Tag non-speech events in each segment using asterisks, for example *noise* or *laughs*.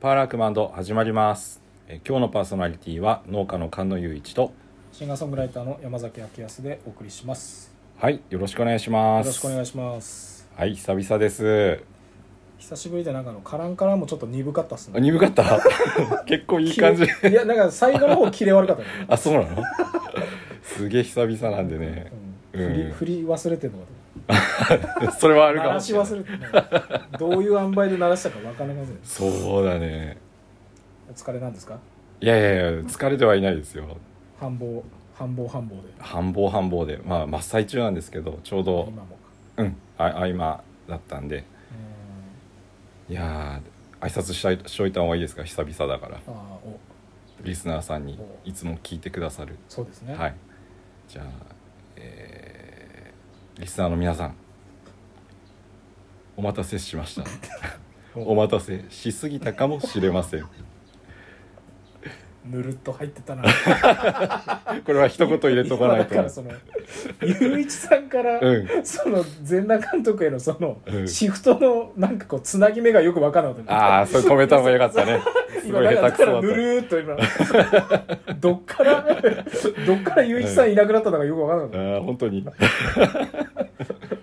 パーラークマンド始まります。えー今日のパーソナリティは農家の菅野雄一とシンガーソングライターの山崎明康でお送りします。はいよろしくお願いします。よろしくお願いします。はい久々です。久しぶりでなんかあのカランカランもちょっっと鈍かったっすあね。鈍かった？*laughs* 結構いい感じ。いやなんか最後の方切れ悪かったね。*laughs* あそうなの？*laughs* すげえ久々なんでね。うん、振りうん。振り忘れてるのか *laughs* それはあと。る鳴しからもしれない忘れてる。どういう塩梅で鳴らしたか分からなか。そうだねお疲れなんですか？いやいやいや疲れてはいないですよ繁忙繁忙繁忙で。繁忙繁忙でまあ真っ最中なんですけどちょうど今もか。うんあ合間だったんでいやー挨拶したいしといた方がいいですか？久々だからリスナーさんにおいつも聞いてくださるそうですね。はいじゃあえーリスナーの皆さんお待たせしました。お。待たせしすぎたかもしれません。ぬるっと入ってたな。*laughs* これは一言入れとかないと。今だからそのゆういちさんから、うん。その全裸監督へのその、うん。シフトのなんかこうつなぎ目がよく分からなかった。ああそれ止めた方がよかったねすごい下手くそだっぬるーっと今。*laughs* どっからどっからゆういちさんいなくなったのかよく分からなかった。ああ本当に。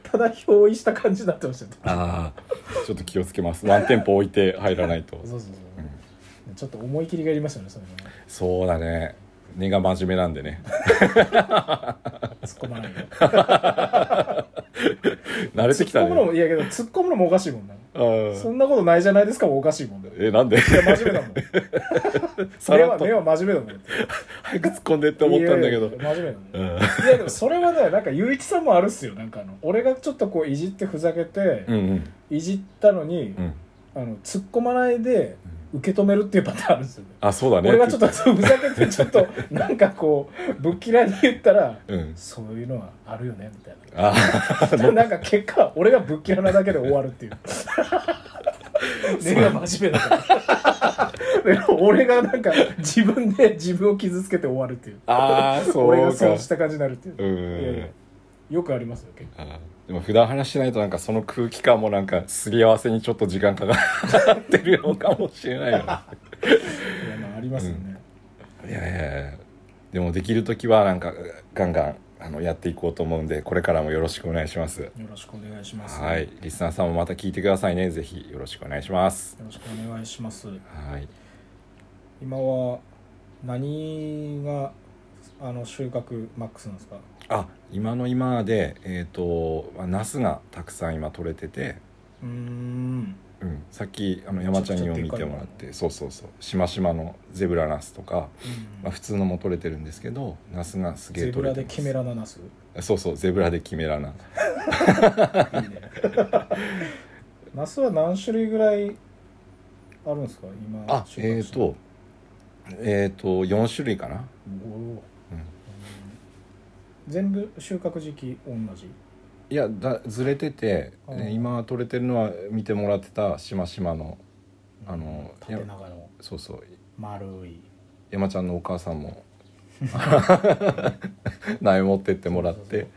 ただ憑依した感じになってましたよああちょっと気をつけます。ワンテンポ置いて入らないと。そうそうそう、ちょっと思い切りがいりましたねそれね。そうだね。根が真面目なんでね。突っ込まないで慣れてきた突っ込むのねもいやけど突っ込むのもおかしいもんな。そんなことないじゃないですかもおかしいもんだよえなんで？いや真面目だもん。*laughs* さらっと。目は真面目だもん。早く突っ込んでって思ったんだけど。いやいや真面目だもん。うん。いやでもそれはねなんかゆういちさんもあるっすよ。なんかあの俺がちょっとこういじってふざけて、いじったのに、うんあの突っ込まないで受け止めるっていうパターンあるんですよね。あそうだね。俺がちょっとふざけてちょっとなんかこうぶっきらに言ったらうん。そういうのはあるよねみたいあな *laughs* なんか結果俺がぶっきらなだけで終わるっていう。根が真面目だから。でも俺がなんか自分で自分を傷つけて終わるっていう。あーそう俺がかそうした感じになるっていう、うん。いやいや。よくありますよ結構。あーでも普段話しないとなんかその空気感もなんかすり合わせにちょっと時間かかってるのかもしれないよね。いやまあありますよね、いやいやいや。でもできる時はなんかガンガンあのやっていこうと思うんでこれからもよろしくお願いします。よろしくお願いします。はい。リスナーさんもまた聞いてくださいね。ぜひよろしくお願いします。よろしくお願いします。はい。今は何があの収穫マックスなんですか？あ今の今でえっ、とまあナスがたくさん今取れててうーん。うん、さっきあの山ちゃんにも見てもらってそうそうそう。しましまのゼブラナスとか、まあ、普通のも取れてるんですけどナスがすげえゼブラ取れてます。でキメラナナス？いそうそうゼブラでキメラナいね。ナスは何種類ぐらいあるんですか？今あえっ、とえっ、と4種類かな。おお全部収穫時期同じ？いやだずれてて、あね今取れてるのは見てもらってたしましまのあの縦長の。そうそう。丸い。山ちゃんのお母さんも *laughs* 苗持ってってもらって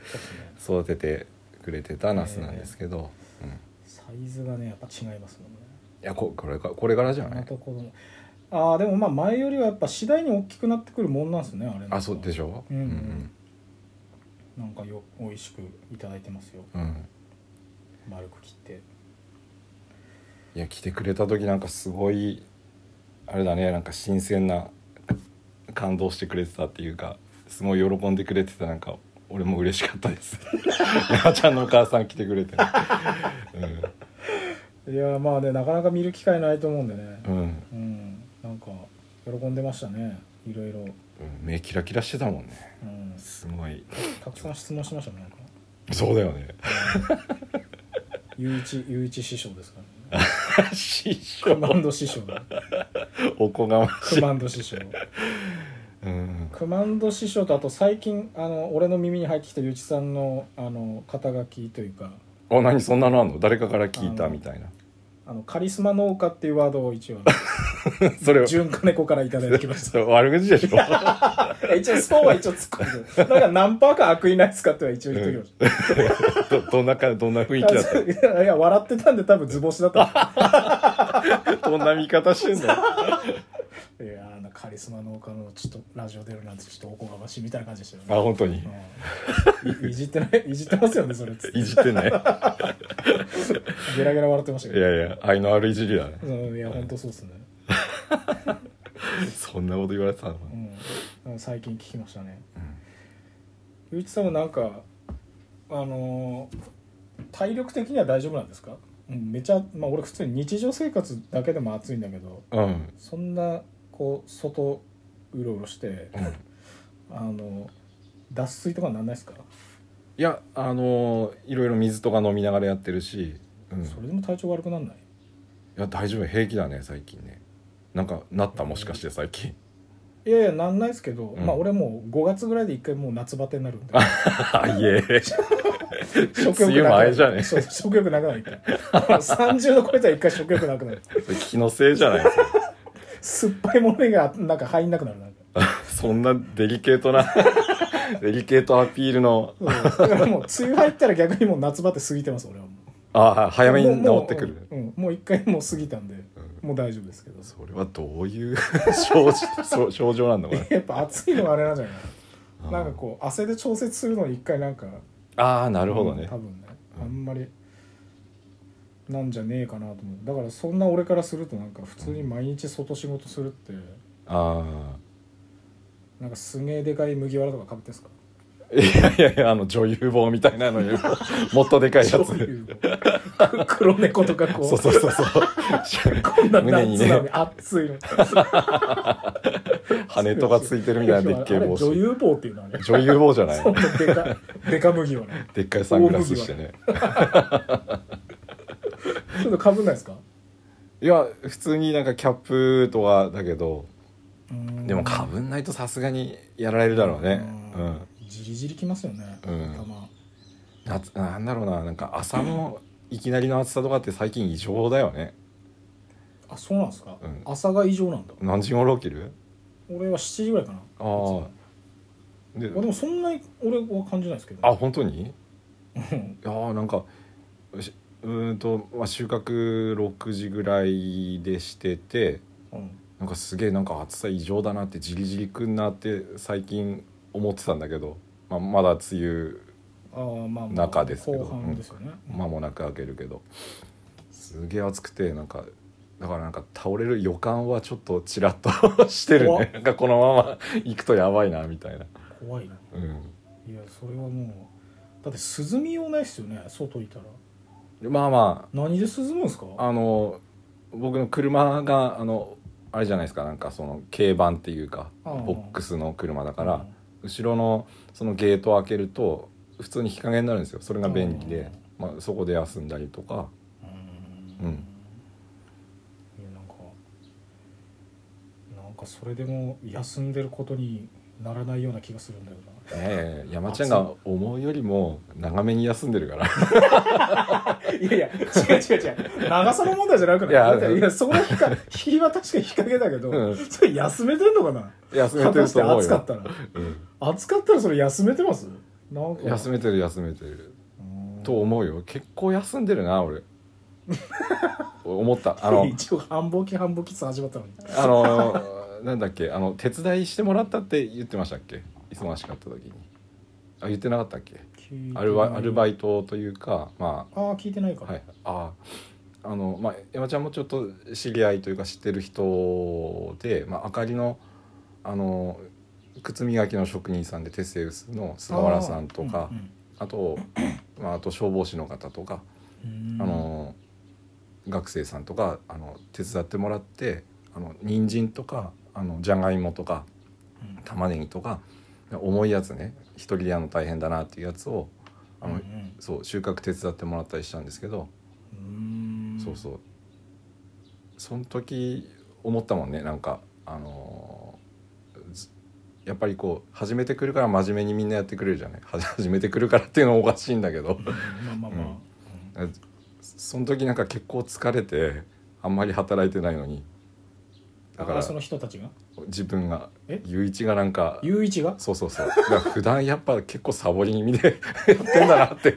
育ててくれてたナスなんですけど、うん。サイズがねやっぱ違いますもんね。いやここれかこれからじゃない？ああでもまあ前よりはやっぱ次第に大きくなってくるもんなんですねあれあそうでししょうんうんなんかよ美味しくいただいてますよ。うん、うん丸く切って。いや来てくれた時なんかすごいあれだね。なんか新鮮な感動してくれてたっていうかすごい喜んでくれてたなんか俺も嬉しかったです。山ちゃんのお母さん来てくれて、いやまあねなかなか見る機会ないと思うんでね。うんうん。うん。なんか喜んでましたね。いろいろ、うん。目キラキラしてたもんね。うん、すごいたくさん質問しましたねそうだよね。ゆういちゆういち師匠ですからね。師クマンド師匠。だおこがましい、クマンド師匠。うん、クマンド師匠とあと最近あの俺の耳に入ってきたゆういちさんのあの肩書きというか。あ何？そんなのあんの？誰かから聞いたみたいな。あのカリスマ農家っていうワードを一応 *laughs* それ純金子からいただきましそれ *laughs* 悪口でしょ。た一応そうは一応突っ込んでなんか何パーか悪意ないですかっては一応言っときました、*laughs* どどんなかどんな雰囲気だった？いや笑ってたんで多分図星だった。どんな見方してんの？いやーあのカリスマ農家のちょっとラジオ出るなんてちょっとおこがましいみたいな感じでしたよね。あ本当に？うん。いいじってないいじってますよねそれ。いじってない。ゲラゲラ笑ってましたいけど。やいや愛のあるいじりだね。うんいや本当そうっすね *laughs* そんなこと言われてたのうん。最近聞きましたね。ゆういちさんはなんかあのー体力的には大丈夫なんですか、うん、めちゃまあ俺普通に日常生活だけでも暑いんだけどうん。そんなこう外うろうろして、あの脱水とかなんないですか、いやあのいろいろ水とか飲みながらやってるし、うん、いそれでも体調悪くなんないや大丈夫平気だね最近ねなんかなった？もしかして最近。いやいやなんないですけど、うん。まあ俺もう5月ぐらいで一回もう夏バテになるんで。あ *laughs* いえ。食梅雨前じゃね？そう食欲なくなる。一回30度超えたら一回食欲なくなる。気のせいじゃない酸っぱいものがなんか入んなくなるなんか。*laughs* そんなデリケートな *laughs* デリケートアピールの。そうだからもう梅雨入ったら逆にもう夏バテ過ぎてます俺はもう。あ早めに治ってくる。もううん、もう一回もう過ぎたんで、もう大丈夫ですけど。それはどういう *laughs* 症状なんだこれ。*laughs* やっぱ暑いのがあれなんじゃないなんかこう汗で調節するのに一回なんかああなるほどね、多分ね。あんまりなんじゃねえかなと思う。だからそんな俺からするとなんか普通に毎日外仕事するってあなんかすげえでかい麦わらとかかぶってんすか？あいやいやいやあの女優棒みたいなのよ。*laughs* もっとでかいやつ。黒猫とかこう。そうそうそうそう。こんな胸にね。熱いの。羽とかついてるみたいなでっけえ帽あれ女子優棒っていうのはね女優棒じゃない。でかでか麦わら。でっかいサングラスしてね。ちょっとかぶんないですか？いや普通になんかキャップとかだけど。うん。でもかぶんないとさすがにやられるだろうね。うんじりじりきますよねうん。頭。夏なんだろうななんか朝の *clears throat* いきなりの暑さとかって最近異常だよね。あそうなんですか、うん。朝が異常なんだ。何時頃起きる？俺は7時ぐらいかな。ああでもそんなに俺は感じないですけどあ本当に？うん。いやーなんかしうーんと、まあ、収穫6時ぐらいでしててうん。なんかすげえなんか暑さ異常だなってじりじりくんなって最近思ってたんだけど、まあ、まだ梅雨中ですけど間もなく開けるけど。すげえ暑くてなんかだからなんか倒れる予感はちょっとちらっとしてるね。なんかこのまま行くとやばいなみたいな。怖いな。うん。いやそれはもうだって涼みようないっすよね外いたら。まあま何で涼むんですか？ああの僕の車があのあれじゃないですかなんかその軽バンっていうかああボックスの車だから後ろのそのゲートを開けると普通に日陰になるんですよ。それが便利で、まあ、そこで休んだりとか。うん。うん。いやなんかなんかそれでも休んでることにならないような気がするんだよええ山ちゃんが思うよりも長めに休んでるから。な *laughs* いやいや違う違う違う。長さの問題じゃなくない？いやいやそこの日か日は確かに日陰だけど、うん。それ休めてんのかな？休めてると思うよ、果たして暑かったら。うん。暑かったらそれ休めてます？なんか。休めてる休めてる。うん。と思うよ。結構休んでるな俺。*laughs* 思った。あの。一応繁忙期繁忙期って始まったのに。あのなんだっけあの手伝いしてもらったって言ってましたっけ？忙しかった時に。あ言ってなかったっけ？アルバアルバイイトというかまあ。あ聞いてないか。あはい。ああのまあ山ちゃんもちょっと知り合いというか知ってる人で、まあ、あかりのあの靴磨きの職人さんでテセウスの菅原さんとかうんうん。あと、まあ、あと消防士の方とか、うん。あの学生さんとかあの手伝ってもらってあの人参とかあのじゃがいもとかうん。玉ねぎとか重いやつね。一人でやるの大変だなっていうやつをあの、うんうん。そう収穫手伝ってもらったりしたんですけど、うん。そうそう。その時思ったもんね。なんかあのーずやっぱりこう始めてくるから真面目にみんなやってくれるじゃない。は *laughs* 始めてくるからっていうのもおかしいんだけど。まあまあまあ、うん。その時なんか結構疲れてあんまり働いてないのにだからあその人たちが？自分がえ？雄一がなんか雄一が？そうそうそう。だから普段やっぱ結構サボり気味で *laughs* やってんだなって。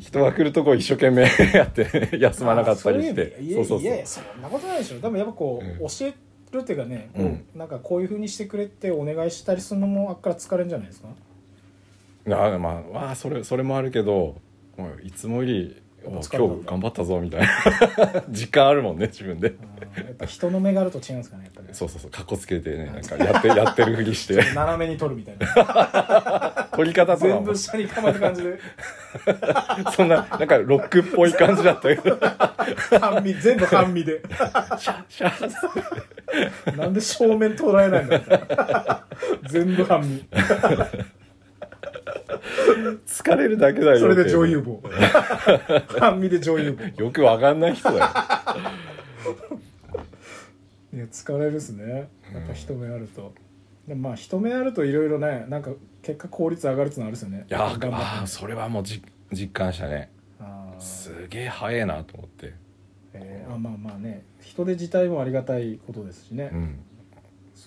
人が来るとこ一生懸命 *laughs* やって休まなかったりして。あそういう意味。いやいやいやそんなことないでしょ。でもやっぱこう、うん。教えるっていうかね、こううん。なんかこういうふうにしてくれってお願いしたりするのもあっから疲れるんじゃないですか？あまあわあそれそれもあるけどいつもよりお今日頑張ったぞみたいな。*laughs* 実感あるもんね自分で。やっぱ人の目があると違うんですかねやっぱりそうそうそうかっこつけてねなんかやって *laughs* やってるふりして。斜めに撮るみたいな。撮り方とかも。全部下に構えた感じで。*laughs* そんななんかロックっぽい感じだったけど。半身全部半身で。シャッシャッ。なんで正面捉えないんだ全部半身疲れるだけだよそれで女優棒半身で女優棒よくわかんない人だよ。いや疲れるっすね。やっぱ人目あると、でもまあ人目あるといろいろねなんか結果効率上がるってのあるっすよね。いやあーそれはもうじ実感したね。すげえ早いなと思って。えーあまあまあね。人手自体もありがたいことですしね、うん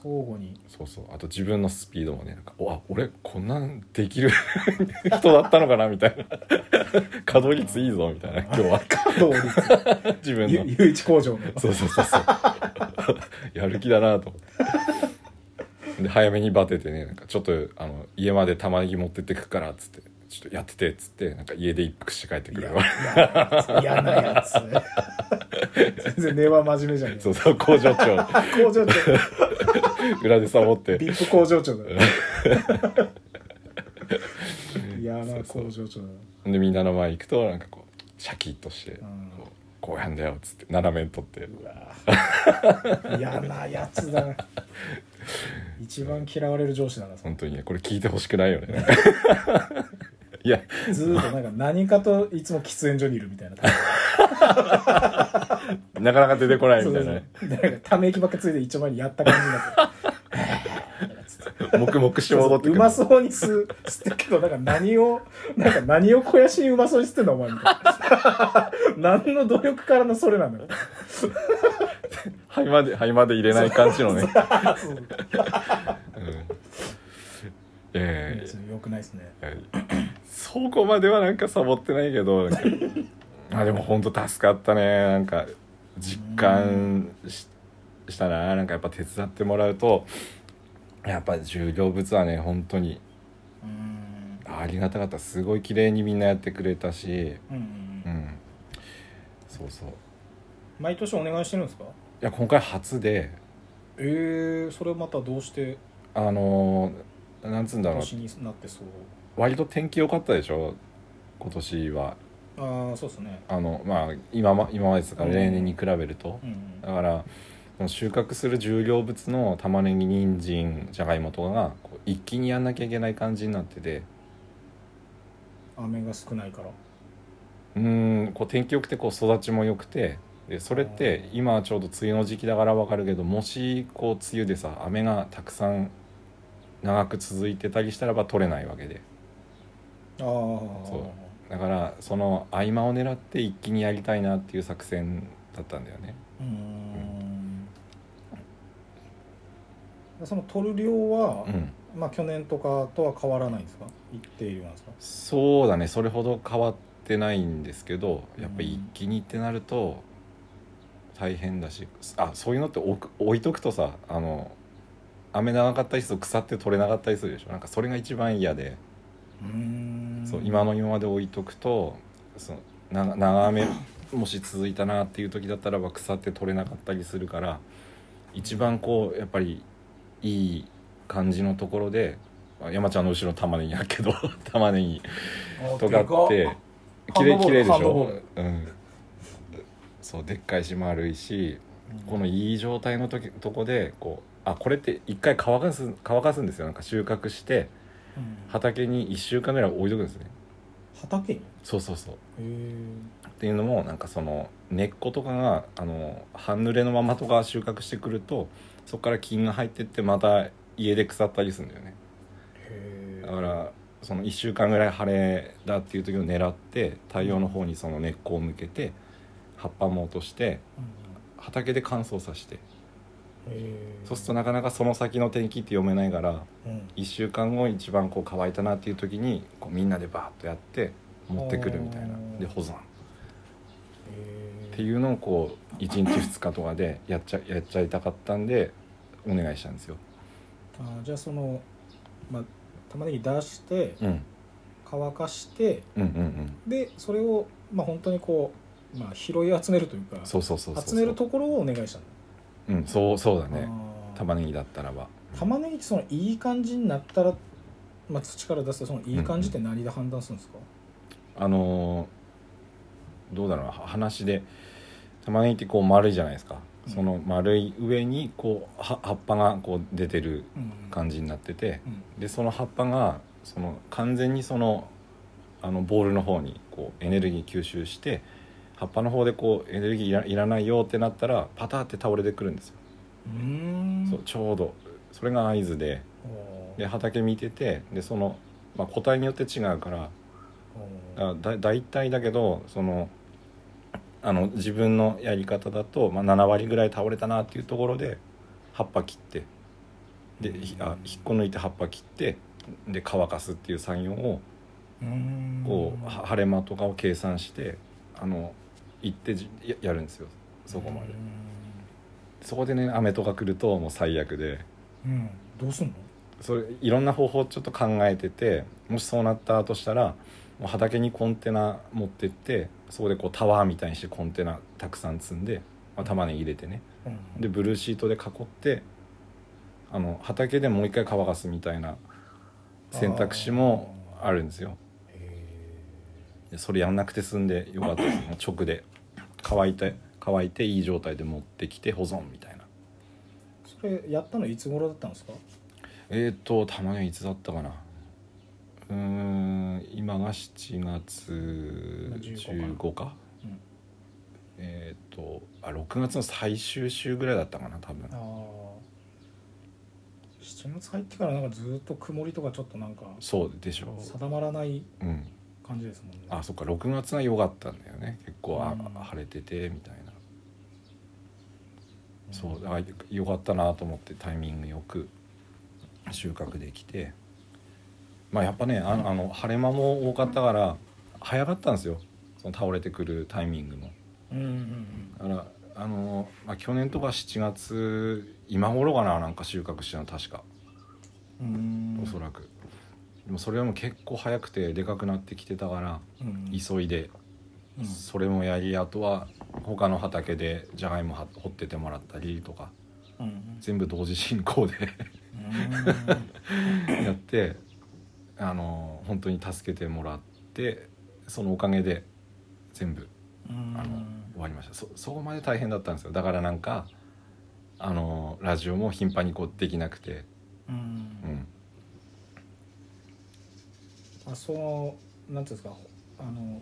相互に。そうそう。あと自分のスピードもねなんかおあ俺こんなんできる *laughs* 人だったのかなみたいな。*laughs* 稼働率いいぞみたいな。今日は。稼働率。*laughs* 自分の。ゆゆういち工場の。そうそうそうそう。やる気だなと思って。で早めにバテてねなんかちょっとあの家まで玉ねぎ持ってってくからっつってちょっとやっててっつってなんか家で一服して帰ってくる。わ嫌なやつ。全然根は真面目じゃねえ。そうそう工場長。工場長 *laughs* 裏でサボって。ビップ工場長だよ。*laughs* 嫌な工場長だよ。でみんなの前行くとなんかこうシャキッとして、ん。こうこうやんだよっつって斜めに取って。うわ嫌なやつだ。な *laughs* 一番嫌われる上司だな本当にねこれ聞いてほしくないよね。いや。ずーっとなんか何かといつも喫煙所にいるみたいな。なかなか出てこないみたいなね。なんかため息ばっかついて一丁前にやった感じになって黙々し戻ってくる。うまそうに吸う吸ってるけどなんか何をなんか何を肥やしにうまそうに吸ってんだお前みたいな。何の努力からのそれなんだよ。肺まで肺まで入れない感じのね。そええよくないですね。そこまではなんかサボってないけどあでも本当助かったね。なんか実感ししたな。なんかやっぱ手伝ってもらうとやっぱ重量物はね本当にうん。ありがたかった。すごい綺麗にみんなやってくれたし。うんうんううん。んそうそう。い毎年お願いしてるんですか？や今回初で。えー、それまたどうして？あのーなんつうんだろう。年になってそう。割と天気良かったでしょ？今年は。ああそうですね。あのまあ今ま今までですからうん例年に比べると、うん。だからその収穫する重量物の玉ねぎ人参じゃがいもとかがこう一気にやんなきゃいけない感じになってて。雨が少ないから。うーんこう天気良くてこう育ちも良くて。でそれって今はちょうど梅雨の時期だから分かるけどもしこう梅雨でさ雨がたくさん長く続いてたりしたらば取れないわけで。ああそう。だからその合間を狙って一気にやりたいなっていう作戦だったんだよね。うーんその取る量は、うん。まあ去年とかとは変わらないんですか？一定量なんですかそうだねそれほど変わってないんですけどやっぱり一気にってなると大変だしあそういうのって置いとくとさあの雨長かったりすると腐って取れなかったりするでしょ？なんかそれが一番嫌で、うーん。そう今の今まで置いとくとそのな長雨もし続いたなっていう時だったらば腐って取れなかったりするから一番こうやっぱりいい感じのところでまあ山ちゃんの後ろ玉ねぎやけど *laughs* 玉ねぎとかっ。て綺麗綺麗でしハンドボーょうん。そうでっかいし丸いしこのいい状態の時とこでこうあこれって一回乾かす乾かすんですよ。なんか収穫してうん。畑に1週間ぐらい置いとくんですね。畑に？へそうそうそう。えっていうのもなんかその根っことかがあの半濡れのままとか収穫してくるとそこから菌が入ってってまた家で腐ったりするんだよね。へだからその1週間ぐらい晴れだっていう時を狙って太陽の方にその根っこを向けて葉っぱも落として畑で乾燥させて。えそうするとなかなかその先の天気って読めないからうん。1週間後一番こう乾いたなっていう時にこうみんなでバーッとやって持ってくるみたいな。で保存。っへていうのをこう1日2日とかでやっちゃやっちゃいたかったんでお願いしたんですよ。あーじゃあその、まあ、玉ねぎ出してうん、乾かしてうんうんうん。でそれをまあ本当にこう、まあ、拾い集めるというかそうそうそうそう集めるところをお願いしたの。うんそうそうだね。玉ねぎだったらば。玉ねぎってそのいい感じになったら、まあ、土から出すとそのいい感じって何で判断するんですか、あのーどうだろうな。話で玉ねぎってこう丸いじゃないですか、うんその丸い上にこうは葉っぱがこう出てるうん。感じになっててうん。でその葉っぱがその完全にそのあのボールの方にこうエネルギー吸収して葉っぱの方でこうエネルギーいらいらないよってなったらパターって倒れてくるんですよ、うそうちょうど。それが合図で。で畑見ててでその、まあ、個体によって違うからだ大体だけどそのあの自分のやり方だと、まあ、7割ぐらい倒れたなっていうところで葉っぱ切ってでひあ引っこ抜いて葉っぱ切ってで乾かすっていう作業をこうは晴れ間とかを計算してあの行ってじややるんですよそこまで。うそこでね雨とか来るともう最悪で。うん。どうすんの？それいろんな方法をちょっと考えててもしそうなったとしたらもう畑にコンテナ持ってってそこでこうタワーみたいにしてコンテナたくさん積んで、まあ、玉ねぎ入れてね。うん。でブルーシートで囲ってあの畑でもう一回乾かすみたいな選択肢もあるんですよ。それやんなくて済んでよかったです。もう直で。乾いて乾いていい状態で持ってきて保存みたいな。ーそれやったのいつ頃だったんですか？えっ、ー、と玉ねぎいつだったかなうーん今が7月15 15か。うん。えっ、とあ6月の最終週ぐらいだったかな多分。ああ7月入ってからなんかずっと曇りとかちょっとなんかそうでしょ定まらないうん。感じですもんね。あそっか6月が良かったんだよね。結構あうん。晴れててみたいな。そうだからよかったなと思ってタイミングよく収穫できてまあやっぱねあのあの晴れ間も多かったから早かったんですよ。その倒れてくるタイミングも。うんうんうん。だからあの、まあ、去年とか7月今頃かななんか収穫したの確か。うん。おそらく、でもそれはもう結構早くてでかくなってきてたからうん。急いで。うん。それもやりあとは他の畑でじゃがいもは掘っててもらったりとか。うん全部同時進行で *laughs* やってあの本当に助けてもらってそのおかげで全部うん。あの終わりました。そそこまで大変だったんですよ。だからなんかあのラジオも頻繁にこうできなくて、うん。うん、あそのなんていうんですかあの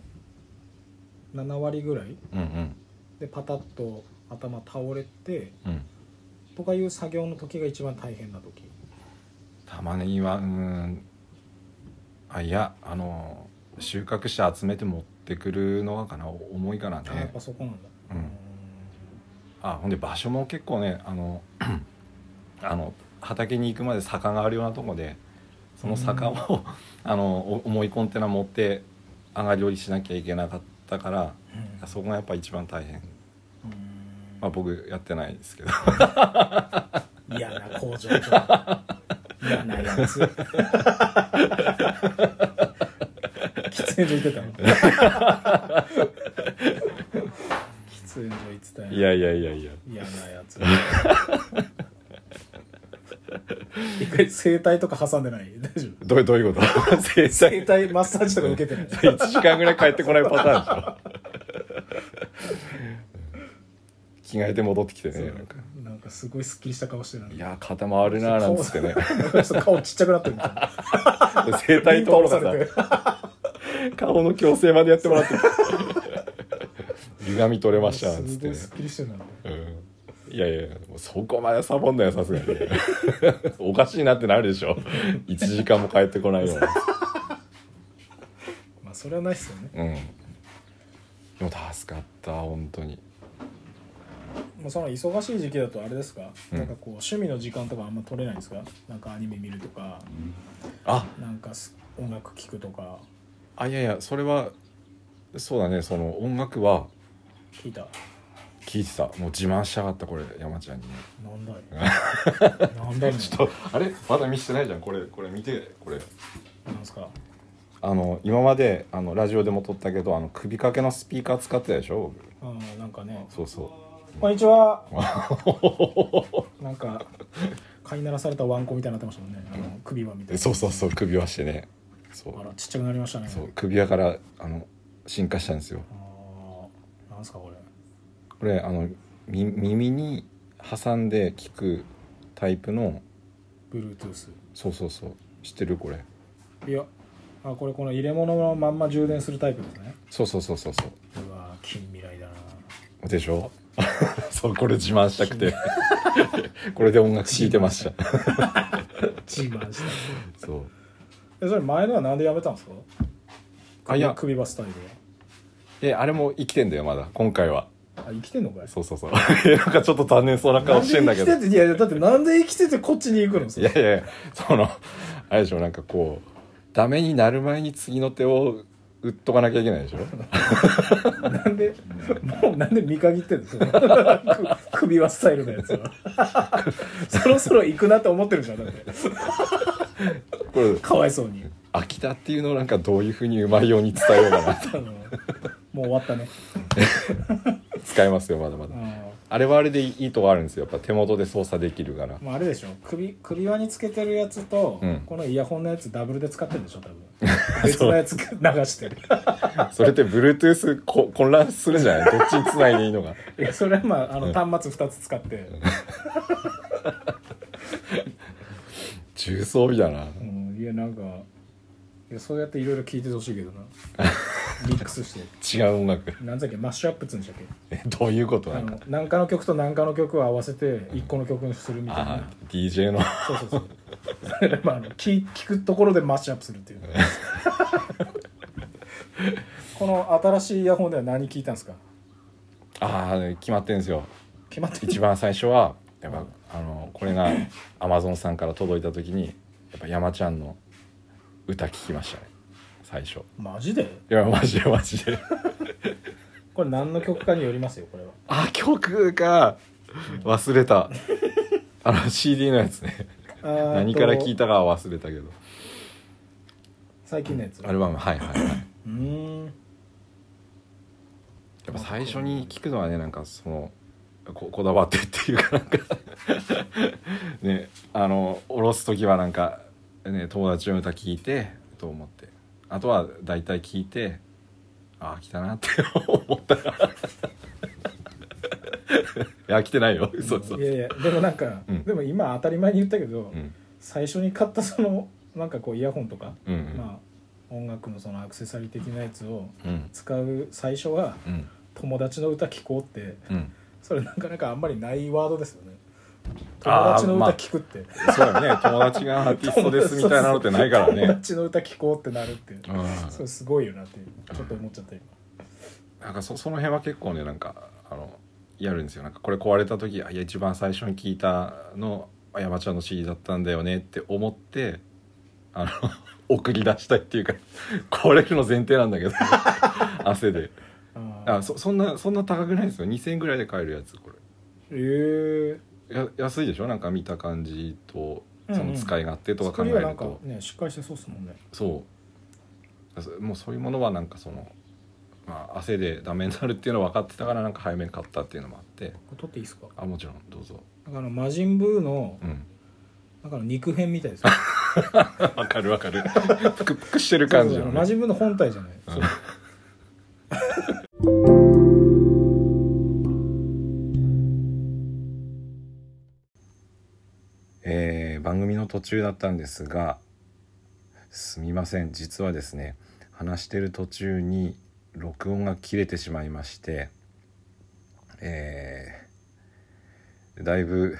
7割ぐらいうんうん。でパタッと頭倒れてうん。とかいう作業の時が一番大変な時。玉ねぎはうんあいやあの収穫して集めて持ってくるのがかな重いかなあやっねぱそこなんだ。うん。あほんで場所も結構ねあのあの畑に行くまで坂があるようなとこでその坂を、*laughs* あのお重いコンテナ持って上がり降りしなきゃいけなかったからうん。そこがやっぱ一番大変、うん。まあ、僕やってないですけど。嫌な工場長嫌なやつ喫煙所行ってたの。喫煙所行ってたよ。いやいやいやいや。嫌なやつ。一回整体とか挟んでない？大丈夫？どうどういうこと？生整体体マッサージとか受けてない？1時間ぐらい帰ってこないパターンでしょ。*laughs* 着替えて戻ってきてね。なんかすごいスッキリした顔してるいや肩回るなーなんつってね。顔顔ちっちゃくなってるみたいな。*laughs* 整体ところがビンタ押さ顔の矯正までやってもらって歪み取れましたなんつってね。すごいスッキリしてるなうん。いやいやもうそこまでサボんなよさすがに。*laughs* おかしいなってなるでしょ。1時間も帰ってこないよ *laughs* まあそれはないっすよね。うん。でも助かった本当に。もうその忙しい時期だとあれですか、うん。なんかこう趣味の時間とかあんま取れないんですか？なんかアニメ見るとか。あ。なんかす音楽聴くとか。あいやいやそれはそうだね。その音楽は聞いた。聞いてた。もう自慢しやがったこれ。山ちゃんに。ねなんだい？*laughs* なんだい？ちょっとあれ？まだ見せてないじゃん。これこれ見て。これ。なんですか？あの今まであのラジオでも撮ったけどあの首掛けのスピーカー使ってたでしょうんなんかね。そうそうこんにちは。*laughs* なんか飼いならされたワンコみたいになってましたもんね。あの首輪みたいな。そうそうそう首輪してね。そう。あらちっちゃくなりましたね。そう首輪からあの進化したんですよ。あーなんすかこれ。これあのみ耳に挟んで聞くタイプの Bluetooth そうそうそう。知ってるこれ。いやあこれこの入れ物のまんま充電するタイプですね。そうそうそうそうそう。うわー近未来だな。でしょ？*laughs* そうこれ自慢したくて。*laughs* これで音楽聴いてました。*laughs* 自慢したそう。えそれ前のはなんでやめたんですか？あいや。首輪スタイルえあれも生きてんだよまだ。今回は。はあ生きてんのかい？そうそうそう。えなんかちょっと残念そうな顔してんだけど。なんで生きてていやいやだってなんで生きててこっちに行くの？いやいやいやそのあれでしょなんかこうダメになる前に次の手を打っとかなきゃいけないでしょ？なんでもうなんで見限ってんの？そのく首輪スタイルのやつは。そろそろ行くなと思ってるじゃんだって。これかわいそうに。飽きたっていうのをなんかどういうふうにうまいように伝えようかな *laughs* もう終わったね。使えますよまだまだ。ああれはあれでいいとこあるんですよ。やっぱ手元で操作できるから。もうあれでしょ。首首輪につけてるやつと、うん。このイヤホンのやつダブルで使ってるでしょ多分 *laughs* 別のやつ流してる。*laughs* それって Bluetooth こ混乱するんじゃない？どっちに繋いでいいのがいやそれはまああの端末2つ使って、*laughs* 重装備だな。うん、いやなんかいやそうやっていろいろ聞いてほしいけどな。*laughs* ミックスして。違う音楽。なんだっけ？マッシュアップっつうんでしたっけ？えどういうことなあんかの何かの曲と何かの曲を合わせて一個の曲にするみたいあな、DJ の。そうそうそう。それでまああの聞聞くところでマッシュアップするっていう。*laughs* この新しいイヤホンでは何聞いたんですか？ああ決まってるんですよ。決まってる一番最初はやっぱあのこれが Amazon さんから届いた時にやっぱ山ちゃんの歌聞きましたね。最初。マジで？いやマジでマジで。*laughs* これ何の曲かによりますよこれは。あ曲か。忘れた。あの CD のやつね。何から聞いたたかは忘れたけど。最近のやつ。アルバムはいはいはい。やうーん。っぱ最初に聞くのはねなんかそのここだわってっていうかなんか。ねあの下ろす時はなんかね友達の歌聞いてと思って。あとは大体聞いてああ来たなって *laughs* 思ったら。いや来てないよ。そうそう。いやいやでもなんか、うん。でも今当たり前に言ったけど、うん。最初に買ったそのなんかこうイヤホンとか、うんうん。まあ音楽のそのアクセサリー的なやつをうん。使う最初はうん。友達の歌聴こうって。うん。それなかなかあんまりないワードですよね友あー達のまあ歌聴くって、そうだよね友達がアーティストですみたいなのってないから友ね達の歌聴こうってなるってそれすごいよなってちょっと思っちゃった今。なんかそその辺は結構ねなんかあのやるんですよ。なんかこれ壊れた時あいや一番最初に聞いたのあ山ちゃんの CD だったんだよねって思ってあの *laughs* 送り出したいっていうか *laughs* 壊れるの前提なんだけど *laughs* 汗で。あー。あそそんなそんな高くないですよ。2000円ぐらいで買えるやつこええれや安いでしょ？なんか見た感じとうんうん。その使い勝手とか考えると、作りはなんかねしっかりしてそうっすもんね。そう。そもうそういうものはなんかその、まあ、汗でダメになるっていうのは分かってたからなんか早めに買ったっていうのもあって。これ撮っていいですか？あもちろん。どうぞ。なんかあの魔人ブーのうん。なんかあの肉片みたいですよ。*laughs* わかるわかる。ぷくぷくしてる感じ魔人ブーの本体じゃない、そう。え番組の途中だったんですがすみません。実はですね話してる途中に録音が切れてしまいましてえーだいぶ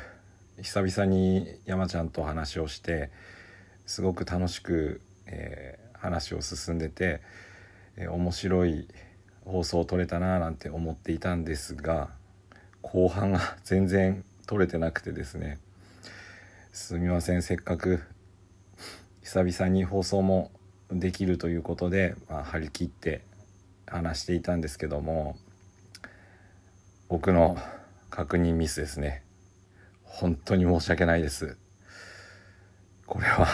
久々に山ちゃんと話をしてすごく楽しく、えー話を進んでて、えー面白い放送を撮れたななんて思っていたんですが後半が全然撮れてなくてですねすみません。せっかく久々に放送もできるということで、まあ、張り切って話していたんですけども僕の確認ミスですね。本当に申し訳ないです。これは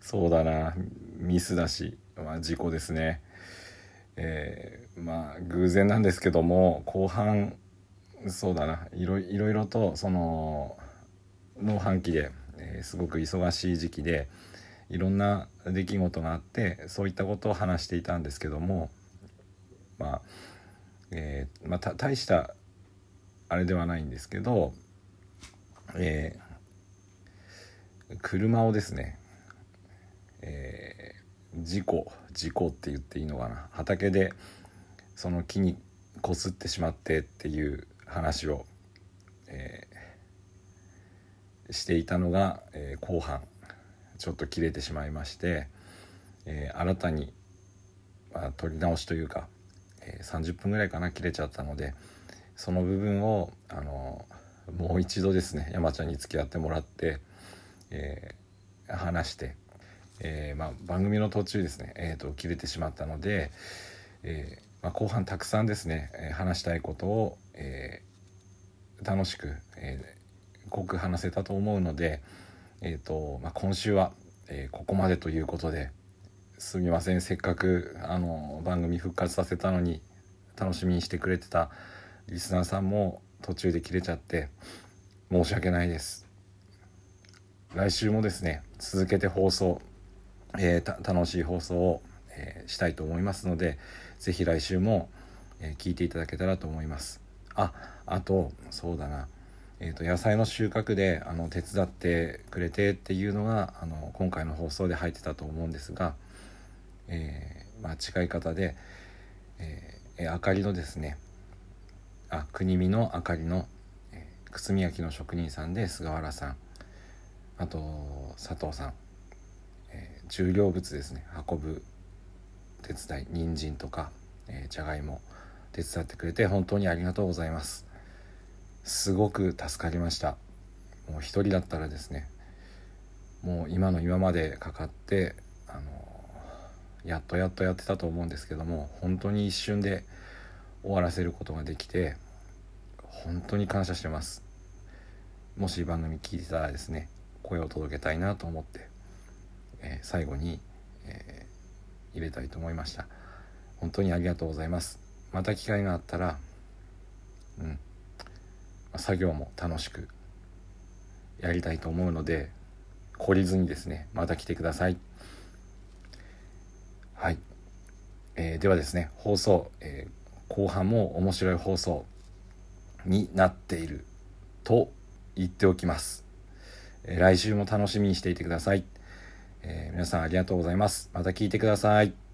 そうだな。ミスだし、まあ、事故ですね。えー、まあ偶然なんですけども後半そうだな。いろいろとその農繁期で、えー、すごく忙しい時期でいろんな出来事があってそういったことを話していたんですけどもまあ、えー、まあ、大したあれではないんですけど、えー、車をですね、えー、事故事故って言っていいのかな畑でその木にこすってしまってっていう話を、え、していたのが、えー、後半ちょっと切れてしまいまして、えー、新たに、まあ、取り直しというか、え30分ぐらいかな切れちゃったのでその部分を、あのもう一度ですね山ちゃんに付き合ってもらって、え話して、えまあ、番組の途中ですね、えーと、切れてしまったので、えまあ、後半たくさんですね、話したいことを、えー、楽しく、えー、濃く話せたと思うので、えーとまあ、今週は、えー、ここまでということですみません。せっかくあの番組復活させたのに楽しみにしてくれてたリスナーさんも途中で切れちゃって申し訳ないです。来週もですね続けて放送、えー、楽しい放送を、えー、したいと思いますので是非来週も、えー、聞いていただけたらと思います。ああとそうだな。えーと、野菜の収穫であの手伝ってくれてっていうのがあの今回の放送で入ってたと思うんですが、えー、まあ、近い方で、えー、あかりのですねあ国見のあかりの、えー、靴磨きの職人さんで菅原さんあと佐藤さん、えー、重量物ですね運ぶ手伝い人参とか、えー、じゃがいも手伝ってくれて本当にありがとうございます。すごく助かりました。もう一人だったらですねもう今の今までかかってあのやっとやっとやってたと思うんですけども本当に一瞬で終わらせることができて本当に感謝してます。もし番組聞いてたらですね声を届けたいなと思って、えー、最後に、えー、入れたいと思いました。本当にありがとうございます。また機会があったらうん作業も楽しくやりたいと思うので懲りずにですねまた来てください。はい、えー、ではですね放送、えー、後半も面白い放送になっていると言っておきます、えー、来週も楽しみにしていてください、え皆さんありがとうございます。また聞いてください。